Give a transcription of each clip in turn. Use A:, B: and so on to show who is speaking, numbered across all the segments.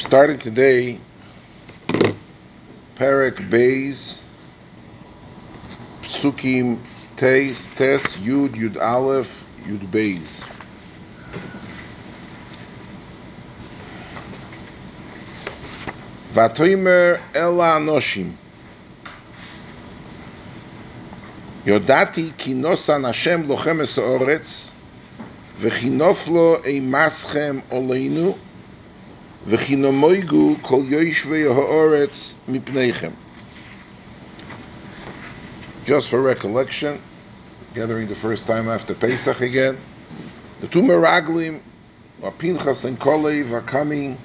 A: Starting today, Perek Beis, Psukim Tes, Tes, Yud, Yud Aleph, Yud Beis. Vatoimer Ela Anoshim. Yodati ki nosan Hashem lochem es haaretz, וכי נופלו אימסכם עלינו, וכי נמויגו כל יושבי האורץ מפניכם. Just for recollection, gathering the first time after Pesach again, the two Meraglim, Pinchas and Kolev, are coming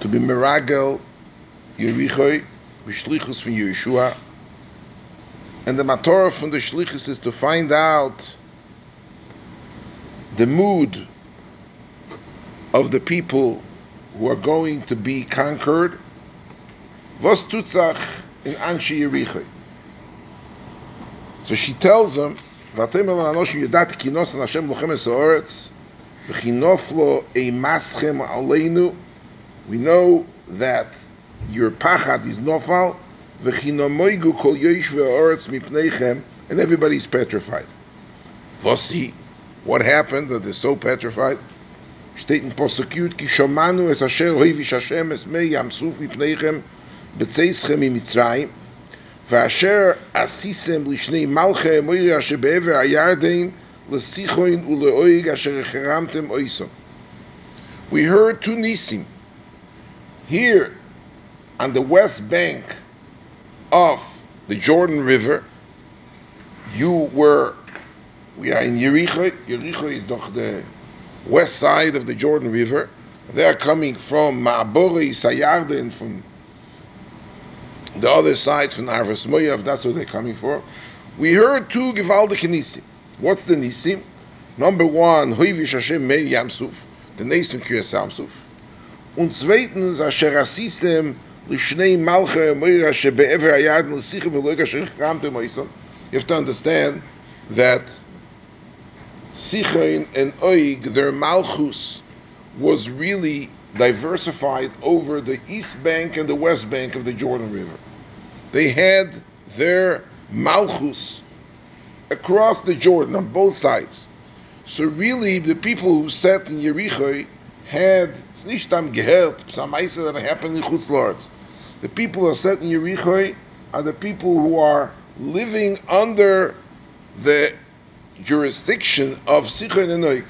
A: to be Meragel, Yerichoi, Bishlichus from Yeshua. And the Matorah from the Shlichus is to find out the mood of the people who are going to be conquered. Was tutzach in Anshi Yerichai. So she tells them, ואתם אל האנושים ידעתי כי נוסן השם לוחם את הארץ, וכי נופלו אימסכם עלינו. We know that your pachad is nofal, וכי נמויגו כל יושבי הארץ מפניכם, and everybody's petrified. Vossi, what happened that they're so petrified? Steht in Posakut, כי שמענו את אשר הויביש השם את מי ים סוף מפניכם בצאצכם ממצרים, ואשר עשיסם לשני מלכי אמורי אשר בעבר הירדן, לסיכון ולאויג אשר החרמתם אויסו. We heard two nisim. Here, on the west bank of the Jordan River, you were, we are in Yericho, Yericho is doch the west side of the Jordan River. They're coming from Ma'abori, Sayarden, from the other side, from Arvas Moyav, that's what they're coming for. We heard two Givaldik Nisim. What's the Nisim? Number one, Hoivish Hashem Mei Yamsuf, the Nason Kriyas Yamsuf. Und zweitens, Asher Asisem, Lishnei Malcha. You have to understand that Sichain and Oig, their Malchus, was really diversified over the east bank and the west bank of the Jordan River. They had their Malchus across the Jordan on both sides. So really, the people who sat in Yericho had Snishtam Gehelt, some that happened in Chutzlarts. The people who sat in Yericho are the people who are living under the jurisdiction of Sichon and Oig.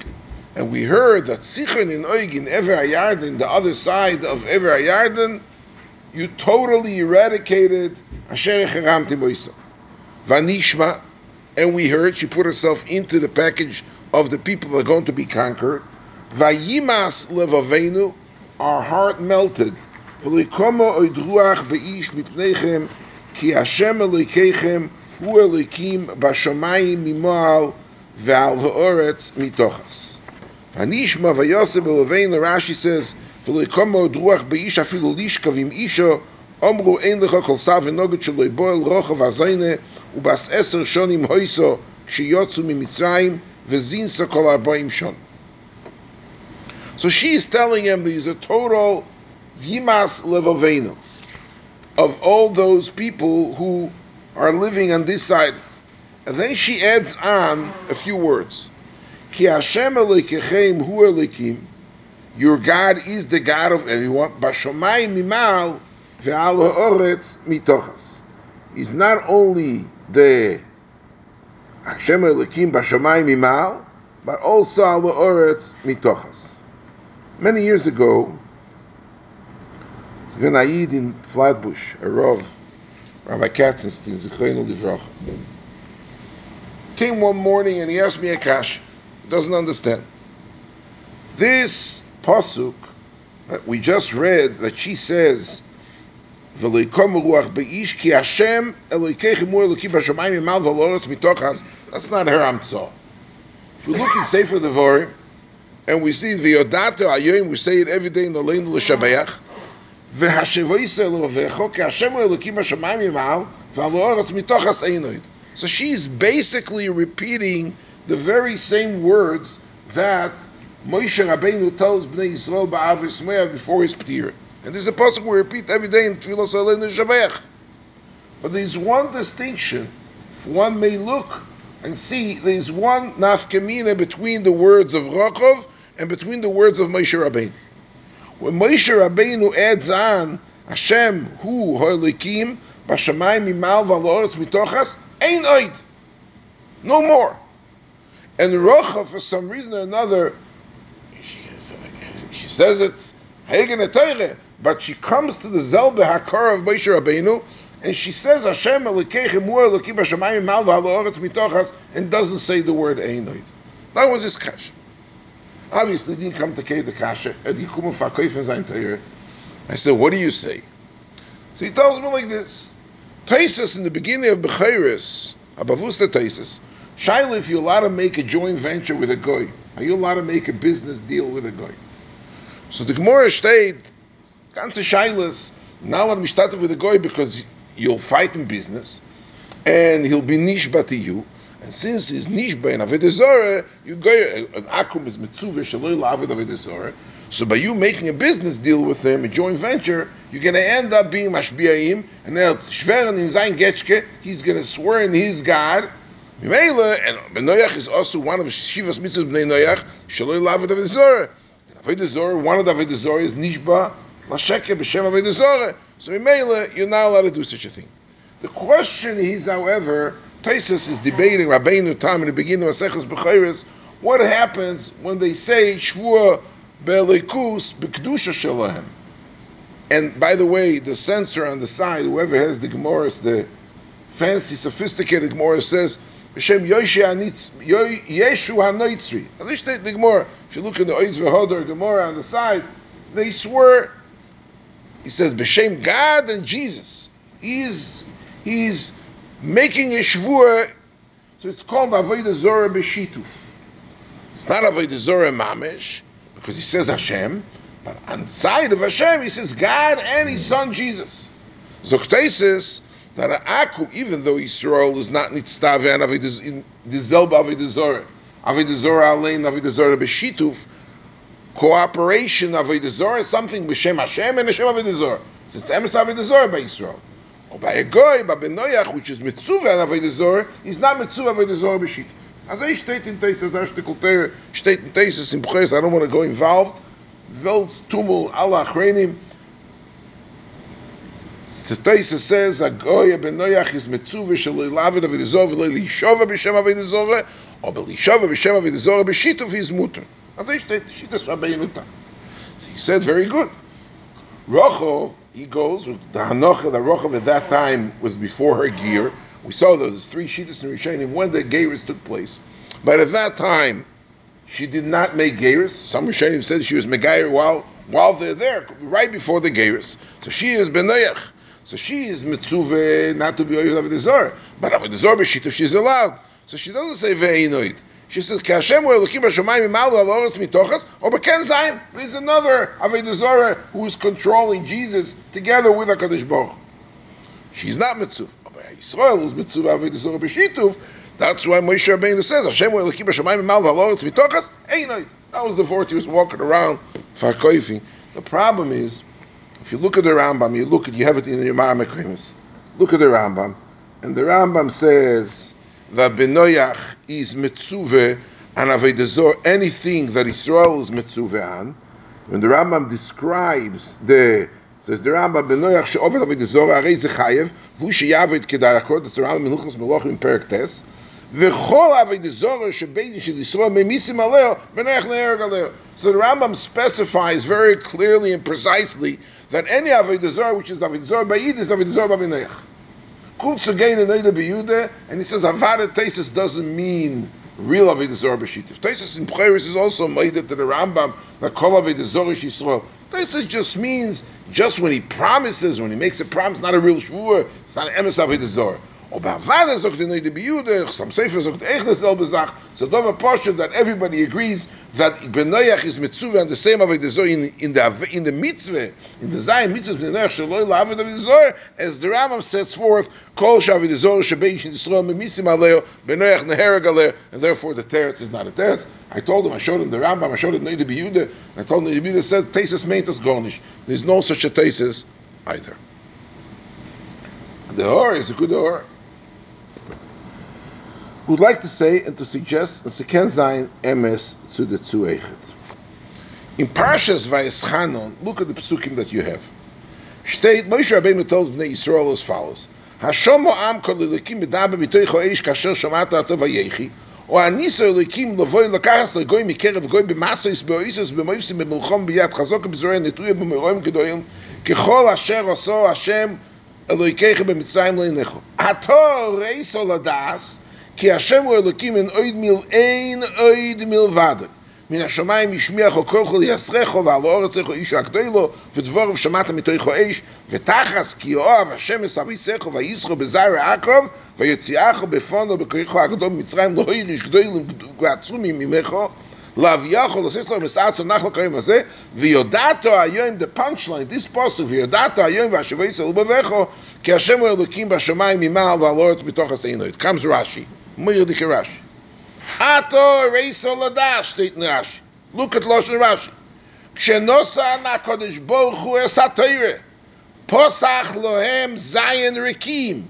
A: And we heard that Sichon and Oig in Ever Ayarden, the other side of Ever Ayarden, you totally eradicated Asher Cheramti Boisa. Vanishma, and we heard she put herself into the package of the people that are going to be conquered. Vayimas levavenu, our heart melted. V'likoma oidruach beish mipnechem, ki Hashem elikechem, hu elikim bashamayim mimal, ve'al ha'oretz mitochas. Vanishma vayoseb levavenu, Rashi says, v'likoma oidruach beish afilu lishkav im isho, אמרו אין לך כל סב ונוגד שלא יבואל רוחב הזיינה ובס עשר שונים הויסו כשיוצאו ממצרים וזינסו כל ארבעים שון. So she is telling him these are total yimas levavenu of all those people who are living on this side. And then she adds on a few words. Ki Hashem elikechem hu elikim. Your God is the God of everyone. Bashomayim mimal ve'al ha'oretz mitochas. He's not only the Hashem elikim mimal, but also al ha'oretz mitochas. Many years ago, Zgan Ayid in Flatbush, a Rav, Rabbi Katzenstein, Zichreinu Livracha, came one morning and he asked me a kash. Doesn't understand. This pasuk that we just read, that she says. That's not her amtzah. If we look in Sefer Devarim, and we see v'yodato ayoyim, we say it every day in the Lein l'shabeach. So she's basically repeating the very same words that Moshe Rabbeinu tells Bnei Yisrael ba'avis Moav before his ptir. And this is a pasuk we repeat every day in Tfilah Salei Neshavech. But there's one distinction. If one may look and see, there's one nafkamina between the words of Rachov and between the words of Moshe Rabbeinu. When Moshe Rabbeinu adds on Hashem hu ha'elikim b'shamayim mimal v'aloretz mitochas ein oid. No more. And Rachov, for some reason or another, she, says it, but she comes to the Zelbe Hakar of Moshe Rabbeinu, and she says Hashem Elokeichem Hu Elokim B'Shamayim Mal V'Haloretz Mitochas, and doesn't say the word Einoid. That was his kasha. Obviously, didn't come to Kei the kasha. I said, what do you say? So he tells me like this. Taisus in the beginning of Bechiris, Abavusta Taisus, Shaila, if you're allowed to make a joint venture with a goy, are you allowed to make a business deal with a goy? So the Gemara state, ganze Shailas, not allowed to mishtatev with a goy because you'll fight in business, and he'll be nishba to you, and since he's nishba in Avedizora, you go, an akum is mitzuvah shaloi la'aved Avedizora, so by you making a business deal with him, a joint venture, you're going to end up being mashbiaim, and now shveren in zayin getchke, he's going to swear in his God, Mimela, and Benoyach is also one of Shivas Mitzvahs Bnei Noyach, Shaloi Lavid Avedizora. And Avedizora, one of the Avedizora is Nishba, Lasheke, B'Shem Avedizora. So Mimela, you're not allowed to do such a thing. The question is, however, Taisus is debating Rabbeinu Tam in the beginning of Maseches B'Chayres, what happens when they say Shvua Be'elikus B'Kedusha Shalahem. And by the way, the censor on the side, whoever has the Gemara, the fancy, sophisticated Gemara says, B'Shem Yeshu HaNoitzri. I state the Gemara, if you look in the Oiz V'Hodor Gemara on the side, they swear, he says, B'Shem God and Jesus. He's, he's making a Shvua, so it's called Avodah Zorah B'Shituf. It's not Avodah Zorah Mamish, because he says Hashem, but on side of Hashem, he says God and his son Jesus. Zoktesis, that akum, even though Israel is not nitztav and avidizel b'avidizora, avidizora alein avidizora b'shituf, cooperation avidizora is something b'shem Hashem and Hashem avidizora. So it's emes Yisrael. Or by a Or by a goy, by which is metzuvah on Avedi Zohar, is not metzuvah Avedi Zohar b'shit. As I steht in Teis, as I steht in Teis, as I state in Teis, I don't want to go involved, Welts, Tumul Allah Hrenim, Teis says, a goy, a ben noyach, is metzuvah shal leilavet Avedi Zohar, v'le lishova b'shem Avedi Zohar, or be lishova b'shem Avedi Zohar b'shit of his mutter. I steht, shit is rabbi. So he said, very good. Rochov, he goes, the Hanocha, the Rochov at that time was before her gear. We saw those three shitas and Rishonim when the Geiris took place. But at that time, she did not make Geiris. Some Rishonim said she was Megair while, while they're there, right before the Geiris. So she is Benoyach. So she is mitzvah not to be oyev avodizor, but avodizor b'shituf she's allowed. So she doesn't say ve'inoid. She says kashem or looking b'shamayim imalu aloretz mitochas or b'ken zayin. There's another avodizor who is controlling Jesus together with Hakadosh Baruch. She's not mitzvah. Yisrael is mitzvah avodizor b'shituf. That's why Moshe Rabbeinu says Hashem or looking b'shamayim imalu aloretz mitochas einoid. That was the fort he was walking around for The problem is if you look at the Rambam, you look at you have it in your Ma'amekrimus. Look at the Rambam, and the Rambam says that benoyach is mitzuve and avedazor anything that Israel is mitzuve on. When the Rambam describes the says the Rambam benoyach she'over avedazor arei zechayev v'hu sheyavet kedarakot. That's the Rambam in Hilchos Melachim Perak Tes. וכל אבידזור שבין של ישראל ממיסים עליו, בנech נהרג עליו. So the Rambam specifies very clearly and precisely that any Avodah which is Avodah by Yid, is Avodah by B'neich. and he says Avodah Tesis doesn't mean real Avodah Zarah B'Shittif. Tesis in Pcheris is also made to the Rambam that Kol Avodah Zarah Yisrael. Tesis just means just when he promises, when he makes a promise, not a real shvur, it's not an emes Avodah Zarah. Or Bavada sagt in the Biyude, some Sefer sagt echt dasselbe Sach. So Dover Poshet that everybody agrees that Benoyach is Mitzvah and the same of the Zohar in, in the in the mitzvah, in the Zayin mitzvah Benoyach Shaloi Lavid of Zohar, as the Rambam sets forth, Kol Shavid Zohar Shabeish in Yisrael Memisim Aleo, Benoyach Neherag Aleo, and therefore the Teretz is not a Teretz. I told him, I showed him the Rambam, I showed him Neide Biyude, and I told him Neide Biyude says Tesis Meintas Gornish. There's no such a Tesis either. The Hor is a good Hor would like to say and to suggest a second Zayin emes to the two Eichet. In Parshas Vayeschanon, look at the psukim that you have. State Moshe Rabbeinu tells Bnei Yisrael as follows: Hashomo am kol elikim medaber mitoicho eish kasher shomata ato vayechi, או הניסו אלוקים לבוא לקחת לגוי מקרב גוי במסויס באויסוס במויסים במלחום ביד חזוק ובזורע נטויה במרואים גדולים ככל אשר עשו השם אלוהיכיך במצרים לעיניך. עתו רייסו לדעס כי השם הוא אלוקים אין אויד מיל אין אויד מלבד. מן השמיים השמיח או כל כל יסרחו ועל האורץ לכו איש הגדולו ודבורב שמעת מתוכו אש ותחס כי אוהב השם מסבי סכו ויסחו בזר יעקב ויציאחו בפונו בכריחו הגדול במצרים לא היריש גדולים ועצומים ממכו. להביאחו לסיס לו מסעצו נחל קרים הזה ויודעתו היום the punchline this פוסק ויודעתו היום והשבוע ישראל בבכו כי השם הוא אלוקים בשמיים ממעל ועל האורץ מתוך הסעינוית comes רש"י The Rashi. Ato reiso ladash, state in Rashi. Look at Lashon Rashi. Kshenosa na kodesh boruch hu es ha-teire, posach lohem zayin rikim,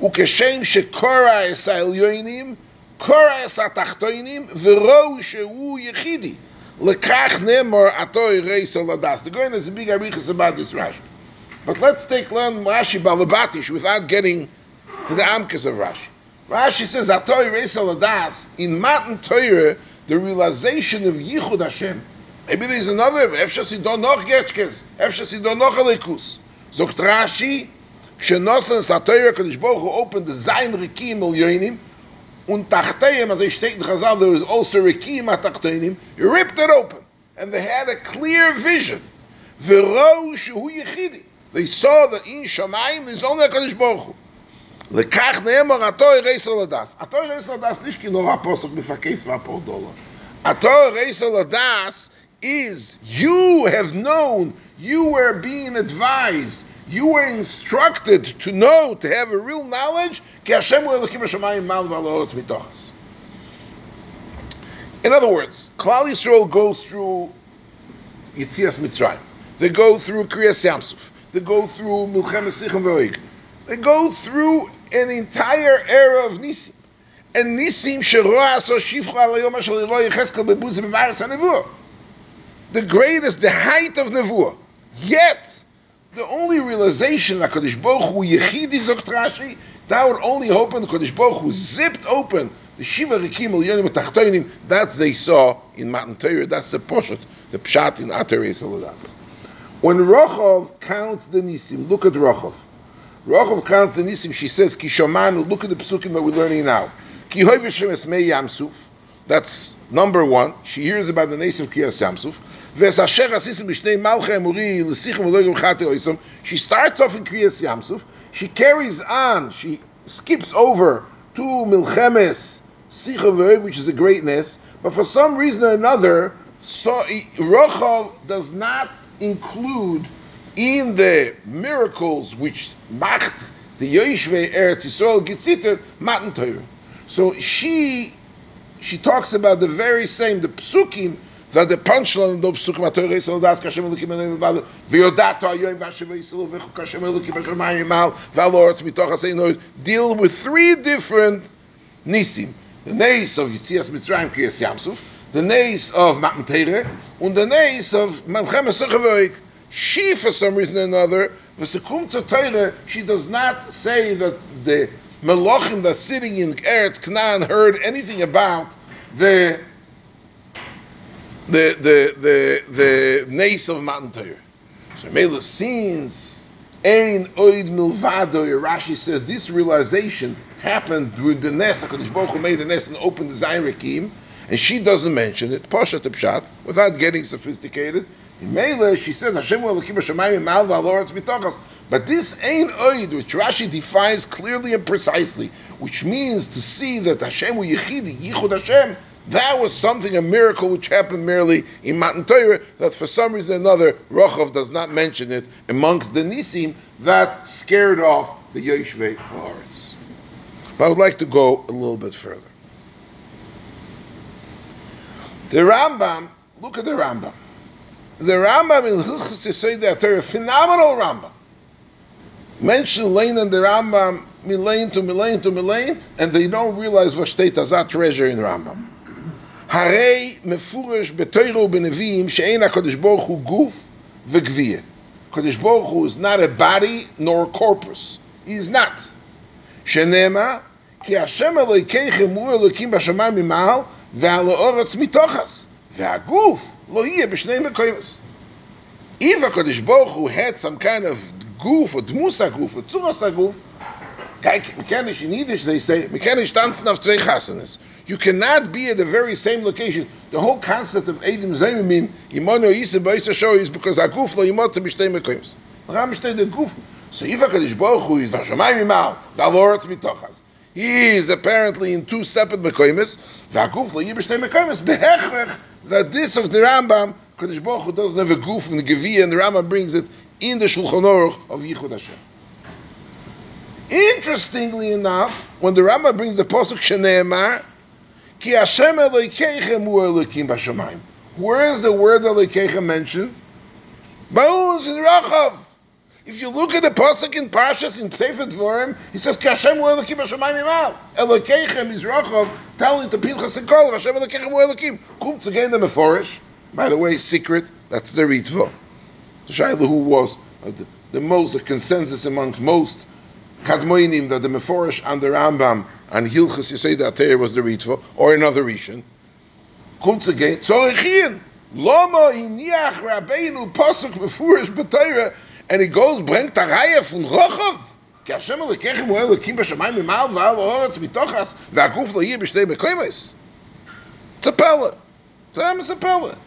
A: ukeshem shekora es ha-elyoinim, kora es v'rou shehu yechidi. Lekach nemor ato reiso ladash. The going is a big arichas about this Rashi. But let's take learn Rashi Balabatish without getting to the Amkas of Rashi. Rashi says, Atoy Reisel Adas, in Matan Torah, the realization of Yichud Hashem. Maybe there's another, Efshas Yidon Noch Getchkes, Efshas Yidon Noch Alekus. Zogt Rashi, Shenosan Satoyra Kadosh Baruch Hu opened the Zayin Rikim El Yoinim, und Tachteim, as state in Chazal, there was also Rikim at Tachteim, he ripped it open, and they had a clear vision. V'ro Shehu Yechidi. They saw that in Shamayim, there's only a Baruch Hu. לכך נאמר התור רייסר לדס. התור רייסר לדס nicht כאילו הפוסק מפקף והפור דולר. התור רייסר לדס is you have known, you were being advised, you were instructed to know, to have a real knowledge, כי השם הוא אלוקים בשמיים מעל ועל הארץ מתוכס. In other words, Klal Yisrael goes through Yitzias Mitzrayim. They go through Kriyas Yamsuf. They go through Milchem Sichem V'Oig. They go through an entire era of Nisim. And Nisim sheroa aso shifcha alayom asher liroi Yecheskel bebuzim The greatest, the height of Nevuah. Yet, the only realization that Kodesh Baruch Hu Yechidi Zokt Rashi, that would only open, Kodesh Baruch Hu zipped open the Shiva Rikim El Yonim Tachtoinim, that's they saw in Matan Torah, that's the Poshet, the Pshat in Ater Yisrael When Rochov counts the Nisim, look at Rochov. Rochov the Nisim, she says, Ki Shomanu, look at the Psukim that we're learning now. Yamsuf, that's number one. She hears about the nation of Kriyas Yamsuf. She starts off in Kriyas Yamsuf. She carries on. She skips over to Milchemes Sicha which is a greatness. But for some reason or another, so Rochov does not include in the miracles which macht the Yoshve Eretz Yisrael Gitziter Matan Torah. So she she talks about the very same the psukim that the punchline of the psukim Torah Yisrael Das Kashem Elokim Elokim V'Alu V'Yodato Ayoyim V'Ashem Yisrael V'Chu Kashem Elokim V'Shamayim Mal V'Aloretz Mitoch Haseinu deal with three different nisim. The nays of Yitzias Mitzrayim Kriyas Yamsuf, the nays of Matan Torah, and the nays of Mamchem Esuchav she, for some reason or another, she does not say that the Melachim that's sitting in Eretz Canaan heard anything about the the the the the nace of Matan Torah. So Mela since Ein Oid Milvado, Rashi says this realization happened with the Nes, HaKadosh Baruch Hu made the Nes and opened the Zayin Rekim, and she doesn't mention it, Pasha Pshat, without getting sophisticated, In Mele, she says, Hashem will keep Hashemayim mal v'aloretz. But this ain't oid, which Rashi defines clearly and precisely, which means to see that Hashem will yichud Hashem, that was something, a miracle which happened merely in Matan Torah, that for some reason or another, Rochov does not mention it amongst the Nisim that scared off the Yoshvei Haaretz. But I would like to go a little bit further. The Rambam, look at the Rambam The Rambam in Hilchus Yisrael Torah, phenomenal Rambam. Mention Lane and the Rambam, Milain to Milain to Milain, and they don't realize what state has that treasure in Rambam. הרי מפורש בתוירו ובנביאים שאין הקדוש ברוך הוא גוף וגביע. הקדוש ברוך הוא is not a body nor a corpus. He is not. שנאמר, כי השם אלוהיכיכם הוא אלוקים בשמיים ממעל ועל האורץ מתוכס, והגוף Lo yeh b'shnei mekoyvus. If a HaKadosh Baruch Hu had some kind of goof or dmusa goof or tzuras goof, Kijk, mechanisch in Yiddish, they say, "Mekanish tanzen auf zwei Chasanes. You cannot be at the very same location. The whole concept of Edom Zemimim, Yimono Yisem Ba'isa shoy is because HaGuf lo Yimotze Mishtei Mekoims. Ram shtei the Guf. So if HaKadosh Baruch Hu is Vashamayim Imal, Valoretz Mitochas. He is apparently in two separate Mekoims, VaGuf lo Yibishtei Mekoims, Behechrech, that this of the Rambam, Kadosh Baruch Hu doesn't have a goof in the Geviyah, and the Rambam brings it in the Shulchan Aruch of Yichud Hashem. Interestingly enough, when the Rambam brings the Pasuk Sheneemar, Ki Hashem Elokeichem Hu Elokim Bashamayim. Where is the word Elokeichem mentioned? Ba'uz in Rachav. If you look at the pasuk in Parshas in Sefer Dvorim, he says, "Ki Hashem Hu Elokim Bashamayim Imal." Elokeichem is Rachav telling to Pinchas and Kol, "Hashem Elokeichem Hu Elokim." Kum Tzugein the Meforish. By the way, secret. That's the Ritva. The Shaila who was the, the most the consensus amongst most Kadmoinim that the Meforish and the Rambam and Hilchas Yisei Atei was the Ritva, or another Rishon. Kommt again. Tzorichin. Lama iniach Rabbeinu Pasuk Meforish B'Torah and he goes, bringt der Reihe von Rochov. כי השם אלוקיכם הוא אלוקים בשמיים ממעל ועל האורץ מתוכס, והגוף לא יהיה בשתי מקומות. It's a pella. It's a pella.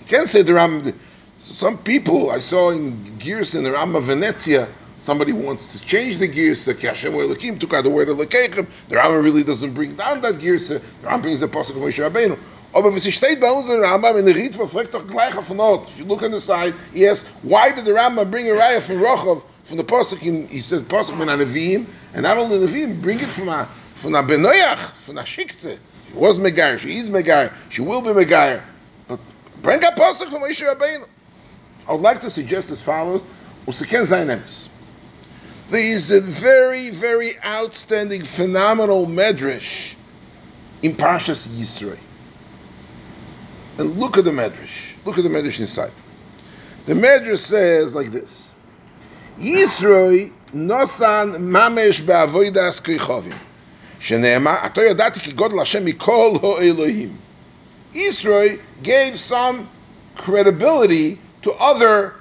A: You can't say the Ram. Some people I saw in gears in the Rambam Venezia, somebody wants to change the gears. The Hashem Elokim took out the word Elokechem. The Rambam really doesn't bring down that gears. The Rambam brings the Pasuk of Moshe Rabbeinu. Aber sie steht bei uns in Rambam in der Ritva, fragt doch gleich auf Not. If you look on the side, he asks, why did the Rambam bring a raya from Rochov, from the Pasuk, in, he says Pasuk min Anavim, and not only Anavim, bring it from a, from a Benoyach, from a Shikze. She was Megair, she is Megair, she will be Megair. But bring a Pasuk from Moshe Rabbeinu. I would like to suggest as follows, Usiken Zaynemis. There is a very, very outstanding, phenomenal medrash in Parshas Yisroi. And look at the Medrash. Look at the Medrash inside. The Medrash says like this: Yisroi nosan mamesh be'avoidas krichovim. שנאמר, אתה ידעתי כי גודל השם מכל האלוהים. Yisroi gave some credibility to other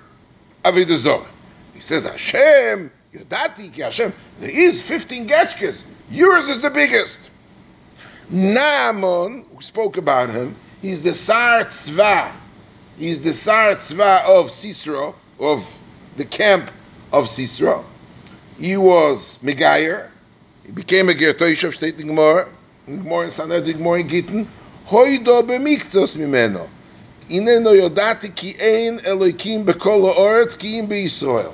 A: Avidazorim. He says, Hashem, Yodati ki Hashem, there is 15 Getchkes. Yours is the biggest. Naaman, we spoke about him, He's the Sar Tzva. He's the Sar Tzva of Sisra, of the camp of Sisra. He was Megayer. He became a Gertoishav, steht in Gemara. In Sanhedrin, Gemara in Gittin. Hoido b'miktzos mimeno. Ineno yodati ki ein Elokim b'kol ha'oretz ki im b'Yisrael.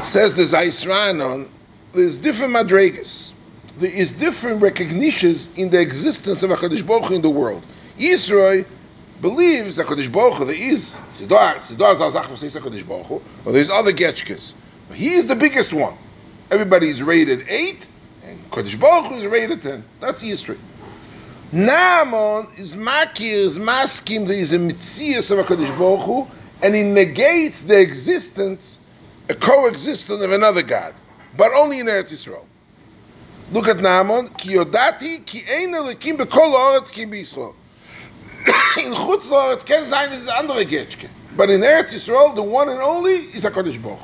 A: Says the Zaisranon, there's different madregas there is different recognitions in the existence of HaKadosh Baruch in the world. Yisroi believes that HaKadosh Baruch there is Sidar, Sidar Zazach says HaKadosh Baruch or there's other Getchkas. But he is the biggest one. Everybody is rated 8, and Kadosh Baruch is rated 10. That's Yisroi. Naaman is makir, is maskim, there is a mitzias of HaKadosh Baruch and he negates the existence, a coexistence of another God, but only in Eretz Yisrael. Look at Naaman. Ki yodati ki ein elikim bekol haaretz ki b'Yisrael. In chutz la'aretz ken sein is andere Getschke. But in Eretz Yisrael, the one and only is HaKadosh Baruch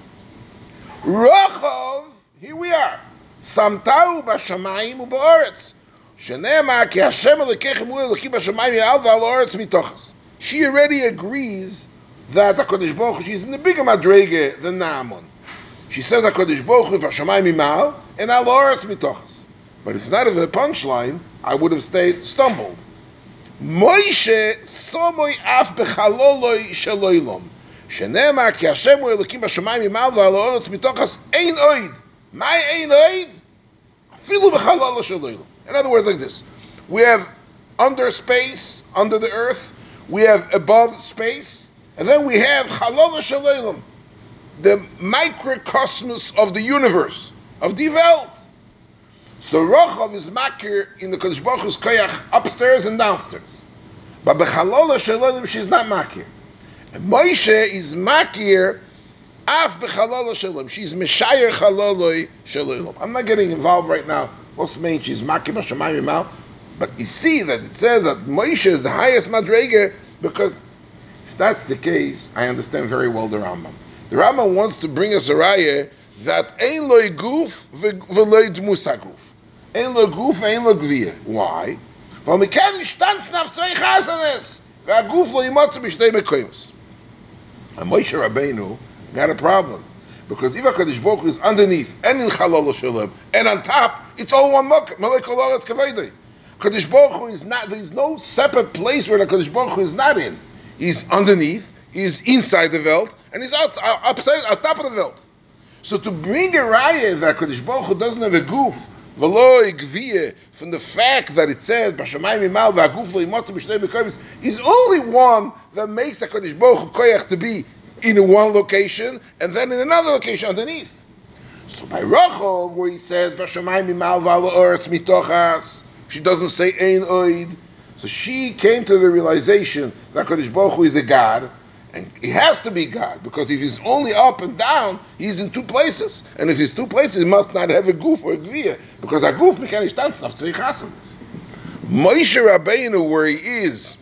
A: Rachov, here we are. Samtau b'shamayim u'ba'oretz. Shenemar ki Hashem elikechem hu elikim b'shamayim v'al oretz mitochas. She already agrees that HaKadosh Baruch Hu is in the bigger madrege than Naaman. She says HaKadosh Baruch Hu b'shamayim imal, and Al Oretz Mitochas. But if not of a punchline, I would have stayed stumbled. Moshe somoy af bechaloloi shaloilom. שנאמר כי השם הוא אלוקים בשמיים ממעל ועל הארץ מתוכס אין אויד. מה אין אויד? אפילו בחלולו של אילום. In other words, like this. We have under space, under the earth. We have above space. And then we have chalolo shel olam, the microcosmos of the universe, of the Welt. So Rochov is makir in the Kodesh Baruch Hu's koyach upstairs and downstairs. But bechalolo shel olam, she's not makir. And Moshe is makir af bechalolo shel olam. She's meshayer chalolo shel olam. I'm not getting involved right now. What's mean she's makir b'shamayim mal? But you see that it says that Moshe is the highest madrege because if that's the case, I understand very well the Rambam. The Rambam wants to bring us a raya that ein loy guf v'loy dmus haguf. Ein lo guf, ein lo gvir. Why? Weil wir kennen stanzen auf zwei chasanes. V'aguf lo yimotze b'shtei mekoimus. And Moshe Rabbeinu got a problem. Because if HaKadosh Baruch Hu is underneath and in Chalol Shalom and on top, it's all one look. Melech Olam Kavaydei. Kadosh Baruch Hu is not. There's no separate place where the Kadosh Baruch Hu is not in. He's underneath. He's inside the veld, and he's outside, upside, on top of the veld. So to bring a raya that Kadosh Baruch Hu doesn't have a goof, v'lo gviyah, from the fact that it says b'shamayim imal v'aguf lo imotze b'shnei b'koymis, is only one that makes a Kadosh Baruch Hu koyach to be in one location and then in another location underneath. So by Rachel, where he says b'shamayim imal v'alo oretz mitochas. She doesn't say Ein Oid. So she came to the realization that Kodesh Baruch Hu is a God, and he has to be God, because if he's only up and down, he's in two places. And if he's two places, he must not have a goof or a gvir, because a goof can nicht tanzen auf zwei chasanas. Moshe Rabbeinu, where he is,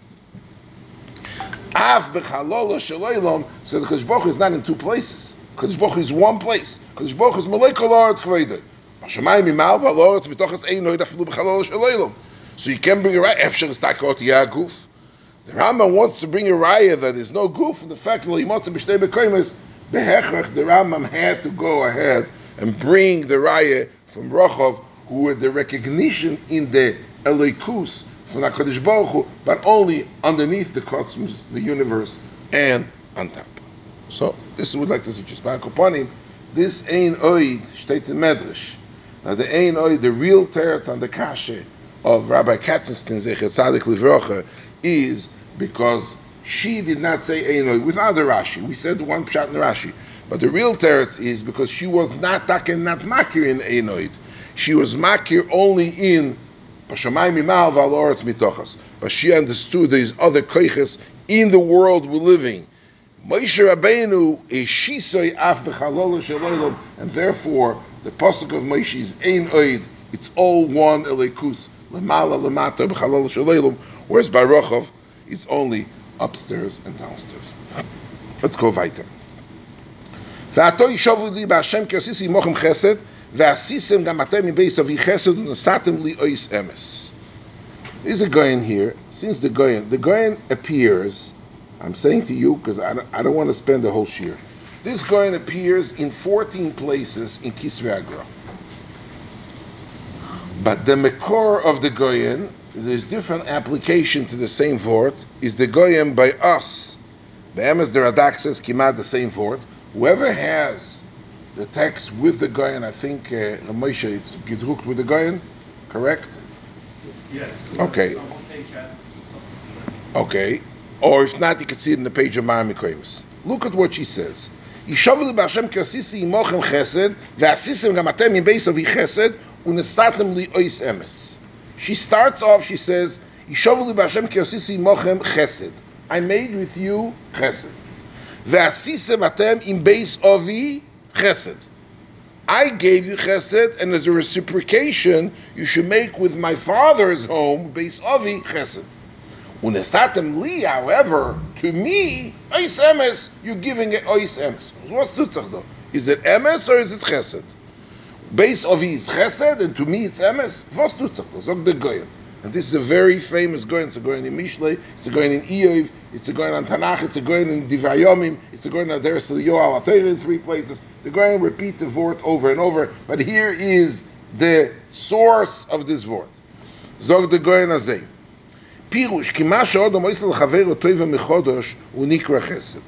A: Af b'chalola shaloilom, so the Kodesh Baruch Hu is not in two places. Kodesh Baruch Hu is one place. Kodesh Baruch Hu is Malekol Aretz Kveidei. השמיים ממעל ועל הארץ מתוכס אין נויד אפילו בחלול של אילום. So you can bring a raya, אפשר לסתקות יהיה הגוף. The Rambam wants to bring a raya that there's no goof, and the fact that Limotza b'shnei bekoimus, behechach, the Rambam had to go ahead and bring the raya from Rochov, who had the recognition in the Eloikus from HaKadosh Baruch Hu, but only underneath the cosmos, the universe, and on top. So, this would like to suggest, by Bankoponim, this ain't oid, steht in Medrash. Now the Ein Oy, the real teretz on the kashe of Rabbi Katzenstein Zechet Tzadik is because she did not say Ein Oy without the Rashi. We said one pshat in Rashi. But the real teretz is because she was not taken, not makir in Ein She was makir only in Pashamayim Mimal Valoretz Mitochas. But she understood these other koiches in the world we're living. Moshe Rabbeinu is shisoy af bechalol and therefore the pasuk of Moshe is ein oid. It's all one elikus lemala lemata bechalol shalom, whereas by Baruchov is only upstairs and downstairs. Let's go weiter. ועתו ישובו לי בהשם כי עשיסי עמוכם חסד, ועשיסם גם אתם מבייס אבי חסד ונשאתם לי אויס אמס. There's a Goyen here. Since the Goyen, the Goyen appears I'm saying to you because I don't, I don't want to spend the whole year. This Goyen appears in 14 places in Kisvagra. But the Mekor of the Goyen, there's different application to the same word, is the Goyen by us. The Emes the Radak says Kimad the same word. Whoever has the text with the Goyen, I think uh, Moshe, it's Gidruk with the Goyen, correct?
B: Yes.
A: Okay. Okay. Or if not, you can see it in the page of Ma'am Mikoimus. Look at what she says. ישובו בהשם כי עשיסי עמוכם חסד, ועשיסם גם אתם מבייס אבי חסד, ונסעתם לי אויס אמס. She starts off, she says, b'Hashem mochem chesed. I made with you chesed. Ve'asisem atem im beis ovi chesed. I gave you chesed, and as a reciprocation, you should make with my father's home, beis ovi chesed. Unesatem li, however, to me, ois emes, you're giving it ois emes. What's tutzach though? Is it emes or is it chesed? Base of is chesed, and to me it's emes. What's tutzach though? Zog the goyim. And this is a very famous going. It's a going in Mishlei, it's a going in Iyov, it's a going on Tanakh, it's a going in Divrayomim, it's a going on Deres Yoel in three places. The going repeats the word over and over, but here is the source of this word. Zog the going azay. פירוש, כי מה שאודו מויסל לחבר טויבה מחודש הוא נקרא חסד.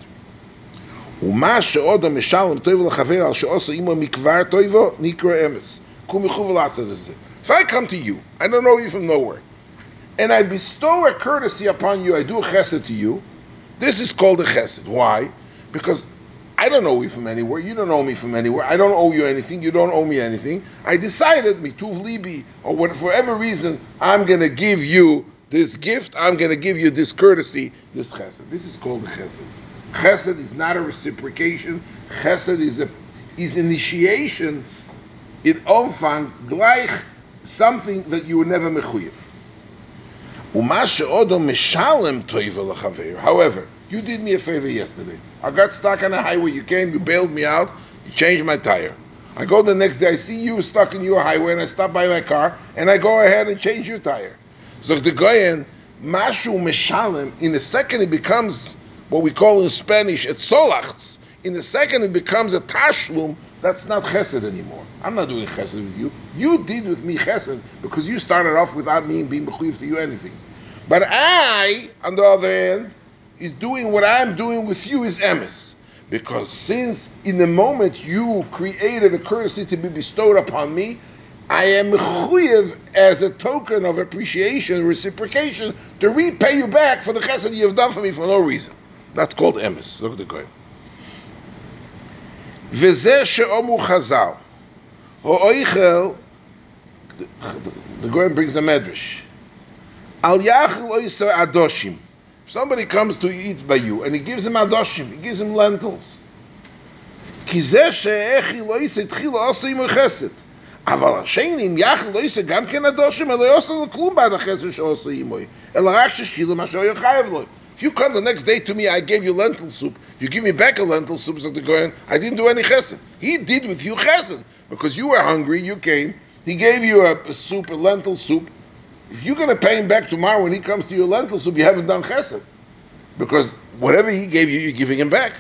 A: ומה שאודו משלם טויבה לחבר על שעושה עמו מכבר טויבו נקרא אמס. קום יחוב לעשות את זה. If I come to you, I don't know you from nowhere, and I bestow a courtesy upon you, I do a chesed to you, this is called a chesed. Why? Because I don't know you from anywhere, you don't know me from anywhere, I don't owe you anything, you don't owe me anything. I decided, mituv libi, or what, for whatever reason, I'm going to give you this gift, I'm going to give you this courtesy, this chesed. This is called a chesed. Chesed is not a reciprocation. Chesed is a is initiation in omfang gleich something that you were never mechuyev. However, you did me a favor yesterday. I got stuck on the highway. You came, you bailed me out, you changed my tire. I go the next day, I see you stuck in your highway, and I stop by my car, and I go ahead and change your tire. So the goyen, mashu meshalem, in a second it becomes what we call in Spanish, it's solachts. In a second it becomes a tashlum, that's not chesed anymore. I'm not doing chesed with you. You did with me chesed because you started off without me being bechuyev to you anything. But I, on the other hand, is doing what I'm doing with you is emes. Because since in the moment you created a courtesy to be bestowed upon me, I am mechuyev as a token of appreciation, reciprocation, to repay you back for the chesed you have done for me for no reason. That's called emes. Look at the Goy. וזה שאומו חז"ל, או the Goyim brings a medrash. Al yachel oiser adoshim. If somebody comes to eat by you and he gives him adoshim, he gives him lentils. כי זה שאיכי לא יישא התחילה עושה עמו חסד. אבל השני, אם יחל לא יישא גם כן אדושים, אלא יעשה לו כלום בעד החסד שעושה עמו, אלא רק ששילה מה שהוא חייב לו. If you come the next day to me, I gave you lentil soup, you give me back a lentil soup, said the Goyen, I didn't do any chesed. He did with you chesed because you were hungry, you came, he gave you a, a soup, a lentil soup. If you're going to pay him back tomorrow when he comes to your lentil soup, you haven't done chesed because whatever he gave you, you're giving him back.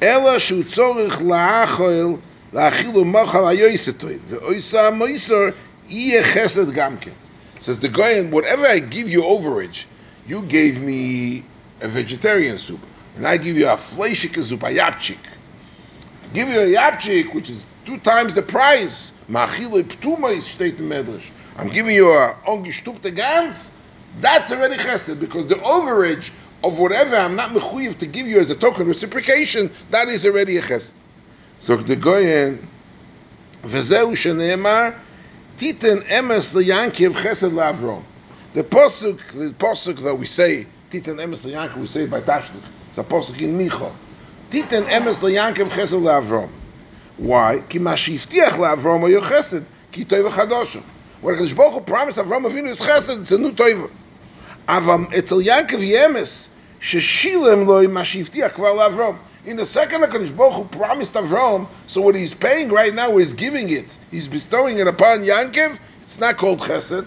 A: Ela shu la'achol la'achilu machal ha'yoisetoy ve'oisa ha'moisor iye chesed gamke. Says the Goyen, whatever I give you overage, you gave me a vegetarian soup, and I give you a fleishik soup, a yapchik. Give you a yapchik, which is two times the price. Machile ptumais steht in Medrash. I'm giving you a ongestupte gans. That's already chesed because the overage of whatever I'm not mechuyev to give you as a token reciprocation, that is already a chesed. So the goyen, וזהו שנאמר, תיתן אמס ליאנקיv chesed לאברום. The posuk, the posuk that we say, Titan Emes LeYankov, we say it by Tashlich. It's a posuk in Micha. Titan Emes LeYankov Chesed LeAvrom. Why? Ki ma shivtiach LeAvrom oyo Chesed, ki Baruch Hu promised Avram Avinu is Chesed, it's a new toiva. Avam etzel Yankov Yemes, sheshilem loy ma shivtiach kvar. In the second HaKadosh Baruch Hu promised Avram, so what he's paying right now is giving it. He's bestowing it upon Yankov. It's not called Chesed.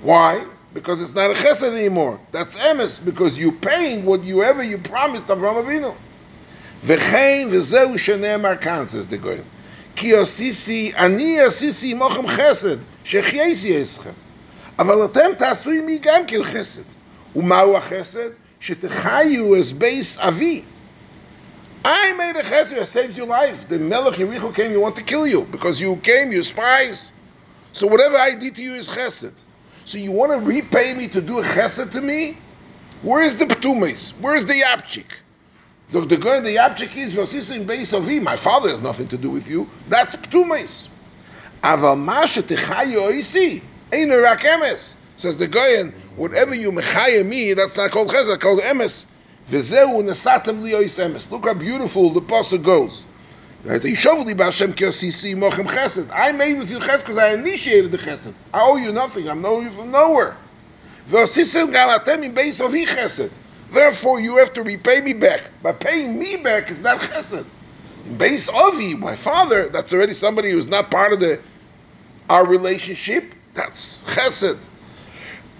A: Why? because it's not a chesed anymore. That's emes, because you're paying what you ever you promised Avram Avinu. V'chein v'zeu shene'emar kan, says the Goyen. Ki osisi, ani osisi mochem chesed, shechyeisi eschem. אבל אתם תעשו עמי גם כן חסד. ומהו החסד? שתחיו as base אבי. I made a chesed, I saved your life. The Melech Yericho came, you want to kill you, because you came, you spies. So whatever I did to you is chesed. So you want to repay me to do a chesed to me? Where's the ptumis? Where's the yapchik? So the guy the yapchik is v'osisim beis avi. My father has nothing to do with you. That's ptumis. Aval masha techayo isi. Eino rak emes. Says the Goyen, whatever you mechaya me, that's not called chesed, called emes. V'zehu nesatem li emes. Look how beautiful the pasuk goes. I made with you chesed because I initiated the chesed. I owe you nothing. I'm knowing you from nowhere. Therefore, you have to repay me back. But paying me back is not chesed. In base Avi, my father, that's already somebody who's not part of the our relationship. That's chesed.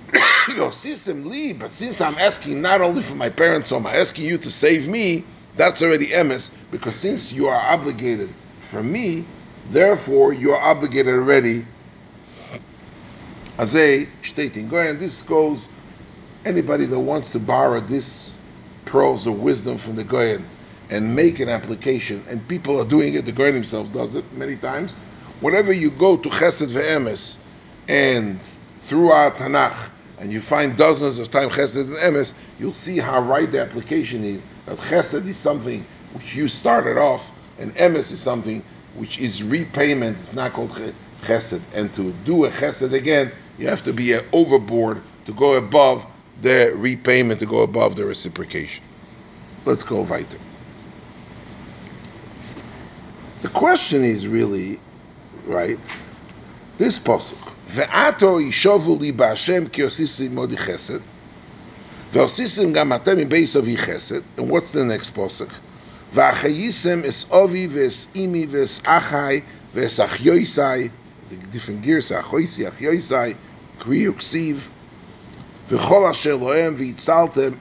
A: Sisim li, but since I'm asking not only for my parents, so I'm asking you to save me, that's already emes, because since you are obligated for me, therefore you are obligated already. Azay, stating, and this goes, anybody that wants to borrow this pearls of wisdom from the Goyen and make an application, and people are doing it, the Goyen himself does it many times. Whenever you go to Chesed ve'emes and throughout Tanakh, and you find dozens of times Chesed and Emes, you'll see how right the application is of chesed is something which you started off, and emes is something which is repayment. It's not called chesed. And to do a chesed again, you have to be overboard to go above the repayment, to go above the reciprocation. Let's go weiter. The question is really, right? This pasuk, ve'ato yishovu li ba'Hashem ki osisi modi chesed. V'osisim gam atem im beis chesed. And what's the next posuk? V'achayisim es ovi v'es imi v'es achai v'es achyoisai. The different gears, achoisi, achyoisai, kriyuksiv, v'chol asher loem v'itzaltem,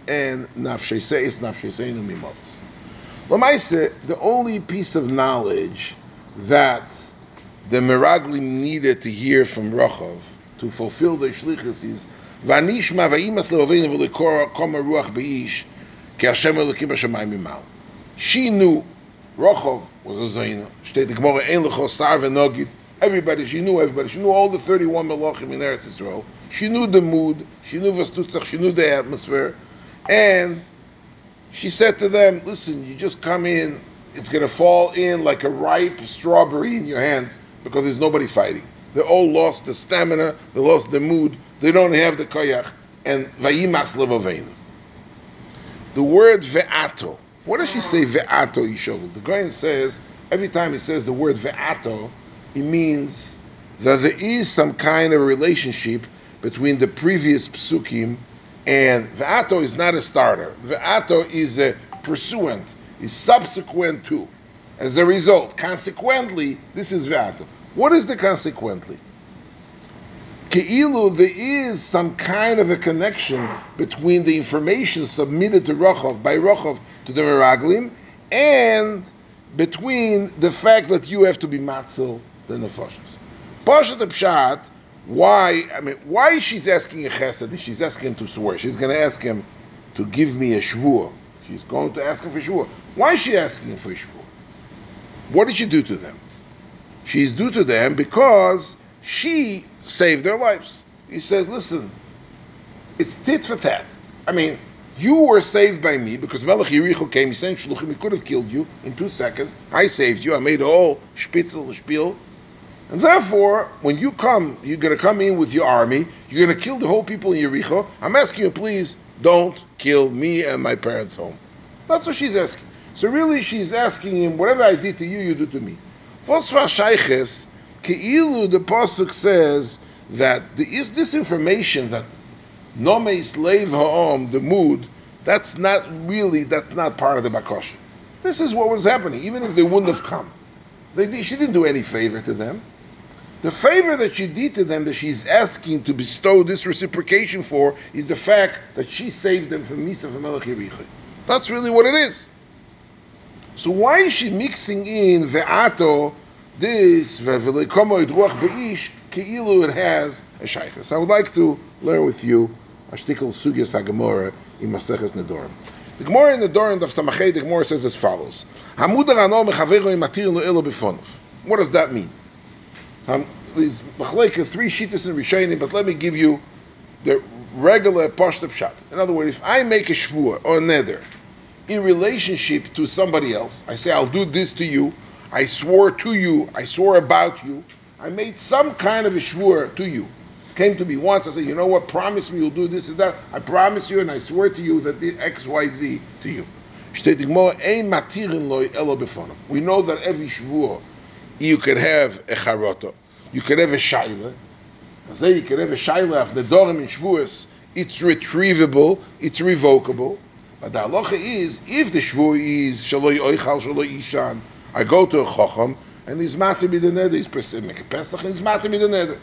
A: the only piece of knowledge that the Meraglim needed to hear from Rochov to fulfill the shlichus is Va'imas le'oveinu v'lekor koma ruach be'ish ki Hashem elokim b'shamayim mimal. She knew Rachov was a Zaina. State the Gemara ein lecho sar. Everybody, she knew everybody. She knew all the 31 Melachim in Eretz Yisrael. She knew the mood. She knew Vastutzach. She knew the atmosphere. And she said to them, listen, you just come in, it's going to fall in like a ripe strawberry in your hands because there's nobody fighting. They all lost the stamina, they lost the mood, they don't have the koyach, and vayimas levaveinu. The word ve'ato, what does she say ve'ato yishovu? The Goyen says, every time he says the word ve'ato, it means that there is some kind of relationship between the previous psukim and ve'ato is not a starter. Ve'ato is a pursuant, is subsequent to. As a result, consequently, this is ve'ato. What is the consequently? Ke'ilu, there is some kind of a connection between the information submitted to Rochov, by Rochov to the Meraglim, and between the fact that you have to be matzel the nefashos. Pashat Pshat, why, I mean, why is she asking a chesed? She's asking him to swear. She's going to ask him to give me a shvur. She's going to ask him for shvur. Why is she asking him for shvur? What did she do to them? She's due to them because she saved their lives. He says, listen, it's tit for tat. I mean, you were saved by me because Melech Yericho came, he sent Shluchim, he could have killed you in two seconds. I saved you, I made a whole spitzel, spiel. And therefore, when you come, you're going to come in with your army, you're going to kill the whole people in Yericho. I'm asking you, please don't kill me and my parents' home. That's what she's asking. So really, she's asking him, whatever I did to you, you do to me. Fosfa Shayches, Keilu, the Pasuk says that there is this information that Nome slave ha'om, the mood, that's not really, that's not part of the Bakosha. This is what was happening, even if they wouldn't have come. They, she didn't do any favor to them. The favor that she did to them, that she's asking to bestow this reciprocation for, is the fact that she saved them from Misa from Melech. That's really what it is. So why is she mixing in ve'ato, this, ve'velikomo idruach be'ish, ke'ilu it has a shaitas. I would like to learn with you a shtickle sugyas hagemora in Maseches Nedorim. The Gemara in Nedorim of Samachay, the Gemara says as follows: Hamud arano mechavero imatir elo bifonov. What does that mean? Um, these machlekes, three shittas in Rishonim, but let me give you the regular pashtup shot. In other words, if I make a shvur or a neder, in relationship to somebody else. I say, I'll do this to you. I swore to you. I swore about you. I made some kind of a shvur to you. Came to me once. I said, you know what? Promise me you'll do this and that. I promise you and I swear to you that the X, Y, Z to you. We know that every shvur, you can have a charota. You can have a shaila. I say you can have a shaila of the dorim in shvuas. It's retrievable. It's revocable. But the halacha is, if the shvu is shaloi oichal shaloi ishan, I go to a chacham, and he's matter me the neder, he's make pesach, and he's matter me the neder.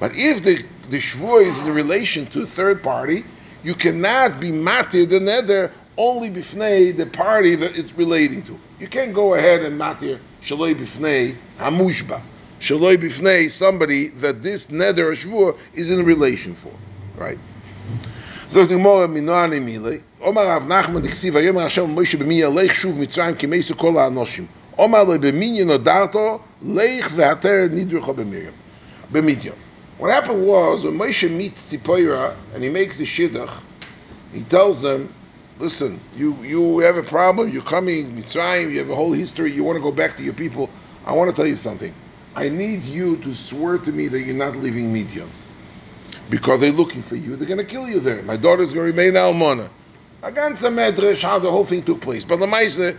A: But if the, the is in relation to a third party, you cannot be matir the neder only bifnei the party that it's relating to. You can't go ahead and matir shaloi bifnei hamushba. Shaloi bifnei somebody that this neder shvua is in relation for. Right? So the Gemara minani Rav Nachman diksiv hayom Hashem Moshe b'mi yalech shuv Mitzrayim kimeisu kol ha'anoshim. Omar lo b'minyan odarto leich ve'ater nidrucha b'miriam. B'midyon. What happened was when Moshe meets Tzipora and he makes the shidduch, he tells them, "Listen, you you have a problem. You're coming Mitzrayim. You have a whole history. You want to go back to your people. I want to tell you something. I need you to swear to me that you're not leaving Midian." because they're looking for you. They're going to kill you there. My daughter's going to remain almana. Against the medrash, how the whole thing took place. But the Maisa,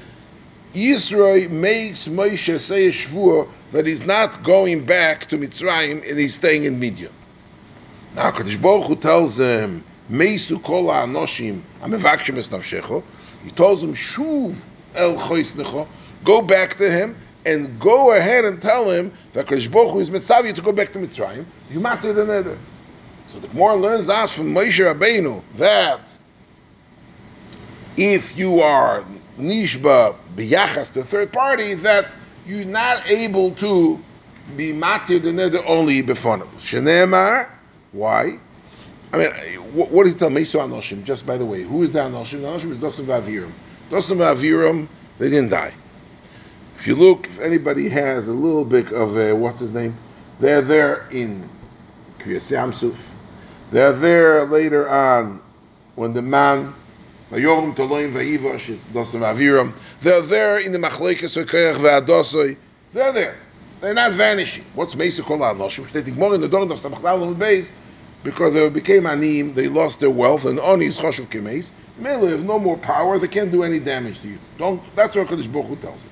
A: Yisro makes Moshe say a shvur that he's not going back to Mitzrayim and he's staying in Midian. Now, Kadosh Baruch Hu tells them, Meisu kol ha'anoshim amevakshim es nafshecho. He tells them, Shuv el choisnecho. Go back to him and go ahead and tell him that Kadosh Baruch Hu is Mitzvah to go back to Mitzrayim. You matter the nether. So the Gemara learns out from Moshe Rabbeinu that if you are nishba biyachas to third party, that you're not able to be matir the nether only befonim. Shenemar, why? I mean, what, what does he tell Mesu Anoshim? Just by the way, who is the Anoshim? The Anoshim is Dosim Vavirim. Dosim Vavirim, they didn't die. If you look, if anybody has a little bit of a, what's his name, they're there in Kriyas Yamsuf. They're there later on when the man Toloim Vayivosh Dosim Aviram. They're there in the Machlekes Okeach Ve'adosoi. They're there. They're not vanishing. What's Mesa Kol HaNoshim? They think more in the Dorn of Samachlal and Beis because they became anim, they lost their wealth, and Oni is Choshev Kemes. Mele have no more power, they can't do any damage to you. Don't. That's what Kodesh Baruch tells him.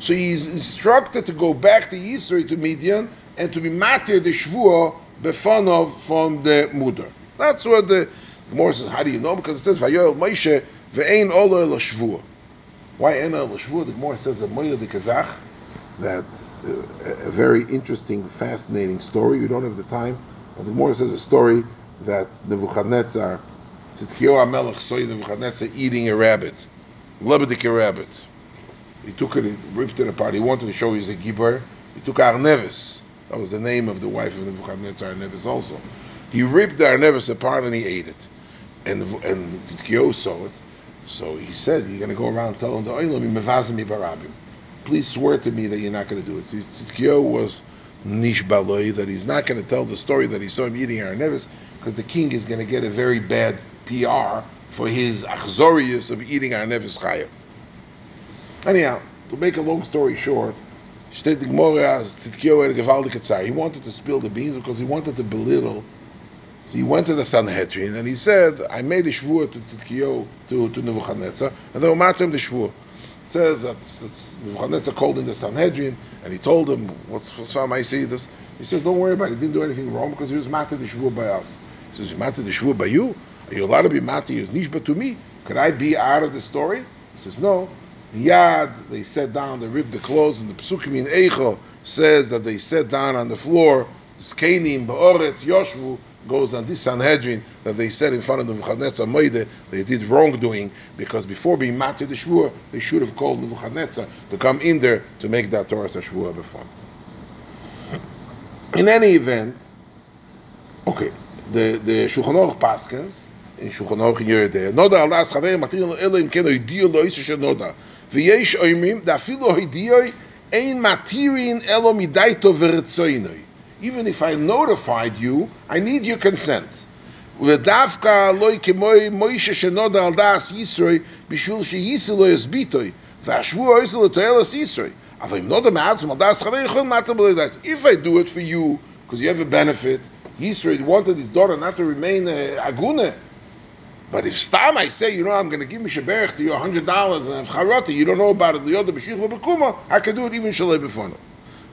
A: So he's instructed to go back to Yisro to Midian and to be matir the Shvuah befanov from the mudar. That's what the Gemara says. How do you know? Because it says Vayoel Moshe ve'ein olo el shvua. Why ein el shvua? The Gemara says that Moya the Kazach. That's a, very interesting, fascinating story. We don't have the time, but the Gemara says a story that Nebuchadnezzar, Tzidkiyahu HaMelech saw Nebuchadnezzar eating a rabbit, lebedik a rabbit. He took it, he ripped it apart. He wanted to show he's a gibar. He took Arnevis, that was the name of the wife of Nebuchadnezzar Arnevis also. He ripped Arnevis apart and he ate it. And, and Tzidkiyahu saw it. So he said, you're going to go around telling the Oilam, Mevazim Barabim. Please swear to me that you're not going to do it. So Tzidkiyahu was nish baloi, that he's not going to tell the story that he saw him eating Arnevis, because the king is going to get a very bad PR for his achzorius of eating Arnevis Chayah. Anyhow, to make a long story short. He wanted to spill the beans because he wanted to belittle. So he went to the Sanhedrin and he said, I made a shvur to Tzidkiyahu, to, to Nebuchadnezzar, and they were him the shvur. Says that Nebuchadnezzar called in the Sanhedrin and he told him, what's, what's I see this? He says, don't worry about it. He didn't do anything wrong because he was matter the shvur by us. He says, matter the shvur by you? Are you allowed to be matter his nishba to me? Could I be out of the story? He says, no. Yad, they sat down, they ripped the clothes, and the Pesukim in Eicho says that they sat down on the floor, Skenim, Ba'oretz, Yoshvu, goes on this Sanhedrin that they said in front of Nebuchadnezzar Moide they did wrongdoing because before being matter the Shvur, they should have called Nebuchadnezzar to come in there to make that Torah Shvur before. In any event, okay, the, the Shulchan Aruch Paskins, in Shulchan Aruch in Yerideh, Noda al das chaver matir lo elo im ken oidio lo isa she noda. V'yesh oimim, da afilo oidio ein matirin elo midaito v'retzoinoi. even if I notified you, I need your consent. if I do it for you because you have a benefit Yisro wanted his daughter not to remain a aguna but if stam I say you know I'm going to give Mishaberech to you $100 and if Charati. you don't know about it the other b'shich I can do it even shalei b'fono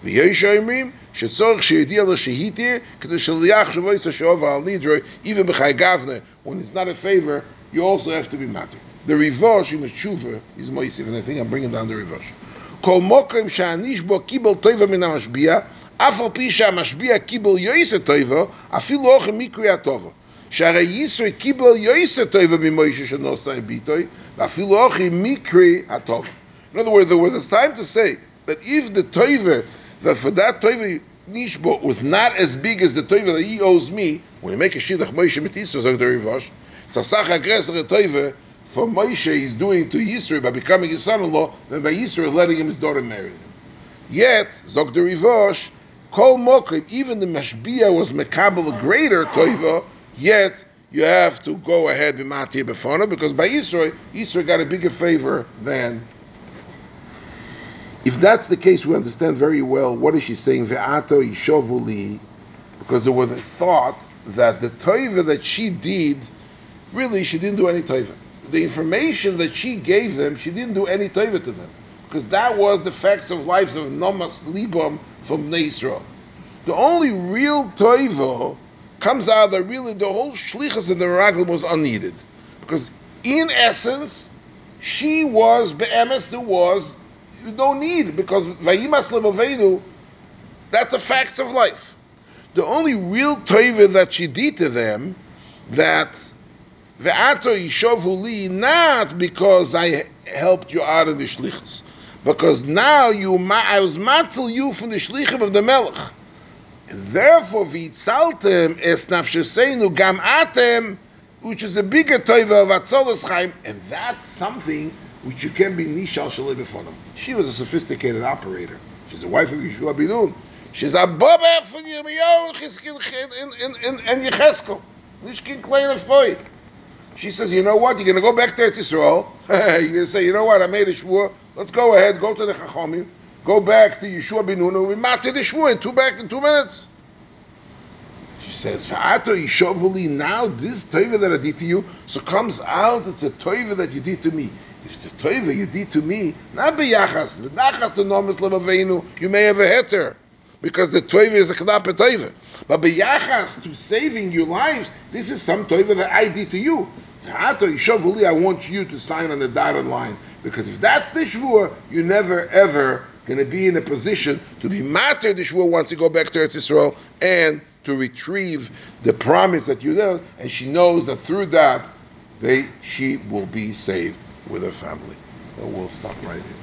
A: ויש אומרים שצורך שידיע לו שהיא תהיה כדי שליח שבו יעשה שעובר על נידרו even בחי גבנה when it's not a favor you also have to be matter the rivosh in the tshuva is moisif and I think I'm bringing down the rivosh כל מוקרים שהניש בו קיבל טויבה מן המשביע אף על פי שהמשביע קיבל יויסה טויבה, אפילו אוכל מקריאה טובה. שהרי ישראל קיבל יויסה טויבה ממוישה שנוסע עם ביטוי, ואפילו אוכל מקרי הטובה. In other words, there was a time to say that if the toiva, that for that toiva nishbo was not as big as the toiva that he owes me, when you make a shidach Moshe Metiso, Zog the Rivosh, Sasach aggressor toiva, for Moshe is doing to Yisro by becoming his son-in-law, then by Yisro letting him his daughter marry him. Yet, Zog the Rivosh, Kol Mokim, even the Mashbia was Mekabel a greater toiva, yet you have to go ahead with Mati Befona, because by Yisro, Yisro got a bigger favor than if that's the case, we understand very well what is she saying, Ve'ato Ishovuli, because there was a thought that the toiva that she did, really she didn't do any toiva. The information that she gave them, she didn't do any toiva to them. Because that was the facts of life of Nomas Libam from Israel. The only real toiva comes out that really the whole shlichus and the Raglim was unneeded. Because in essence, she was, be'emes, there was you don't need because Vayimas Levavenu, that's a fact of life. The only real toiva that she did to them, that Ve'ato Yishovuli, not because I helped you out of the shlichus, because now you, I was matzel you from the shlichim of the melech. Therefore, v'itzaltem es nafsheseinu gam atem, which is a bigger toiva of atzolas chaim, and that's something which you can be nishal shalivifonu. She was a sophisticated operator. She's the wife of Yeshua Binun. She's a baba from Yirmiyahu and Yecheskel. Nishkin Klein of She says, you know what? You're going to go back to Eretz Yisrael. You're going to say, you know what? I made a shvur. Let's go ahead. Go to the Chachomim. Go back to Yeshua Binun and we matter the shvur in two back in two minutes. She says, Fa'ato Yishovuli, now this toiva that I did to you, so comes out, it's a toiva that you did to me. If it's a toiva you did to me, not biyachas, nachas to nomis levavenu, you may have a heter, because the toiva is a knap toiva. But biyachas to saving your lives, this is some toiva that I did to you. I want you to sign on the dotted line, because if that's the shvur, you're never ever going to be in a position to be matter the shvur once you go back to Eretz Yisrael and to retrieve the promise that you did, and she knows that through that, they she will be saved with her family. We'll stop right here.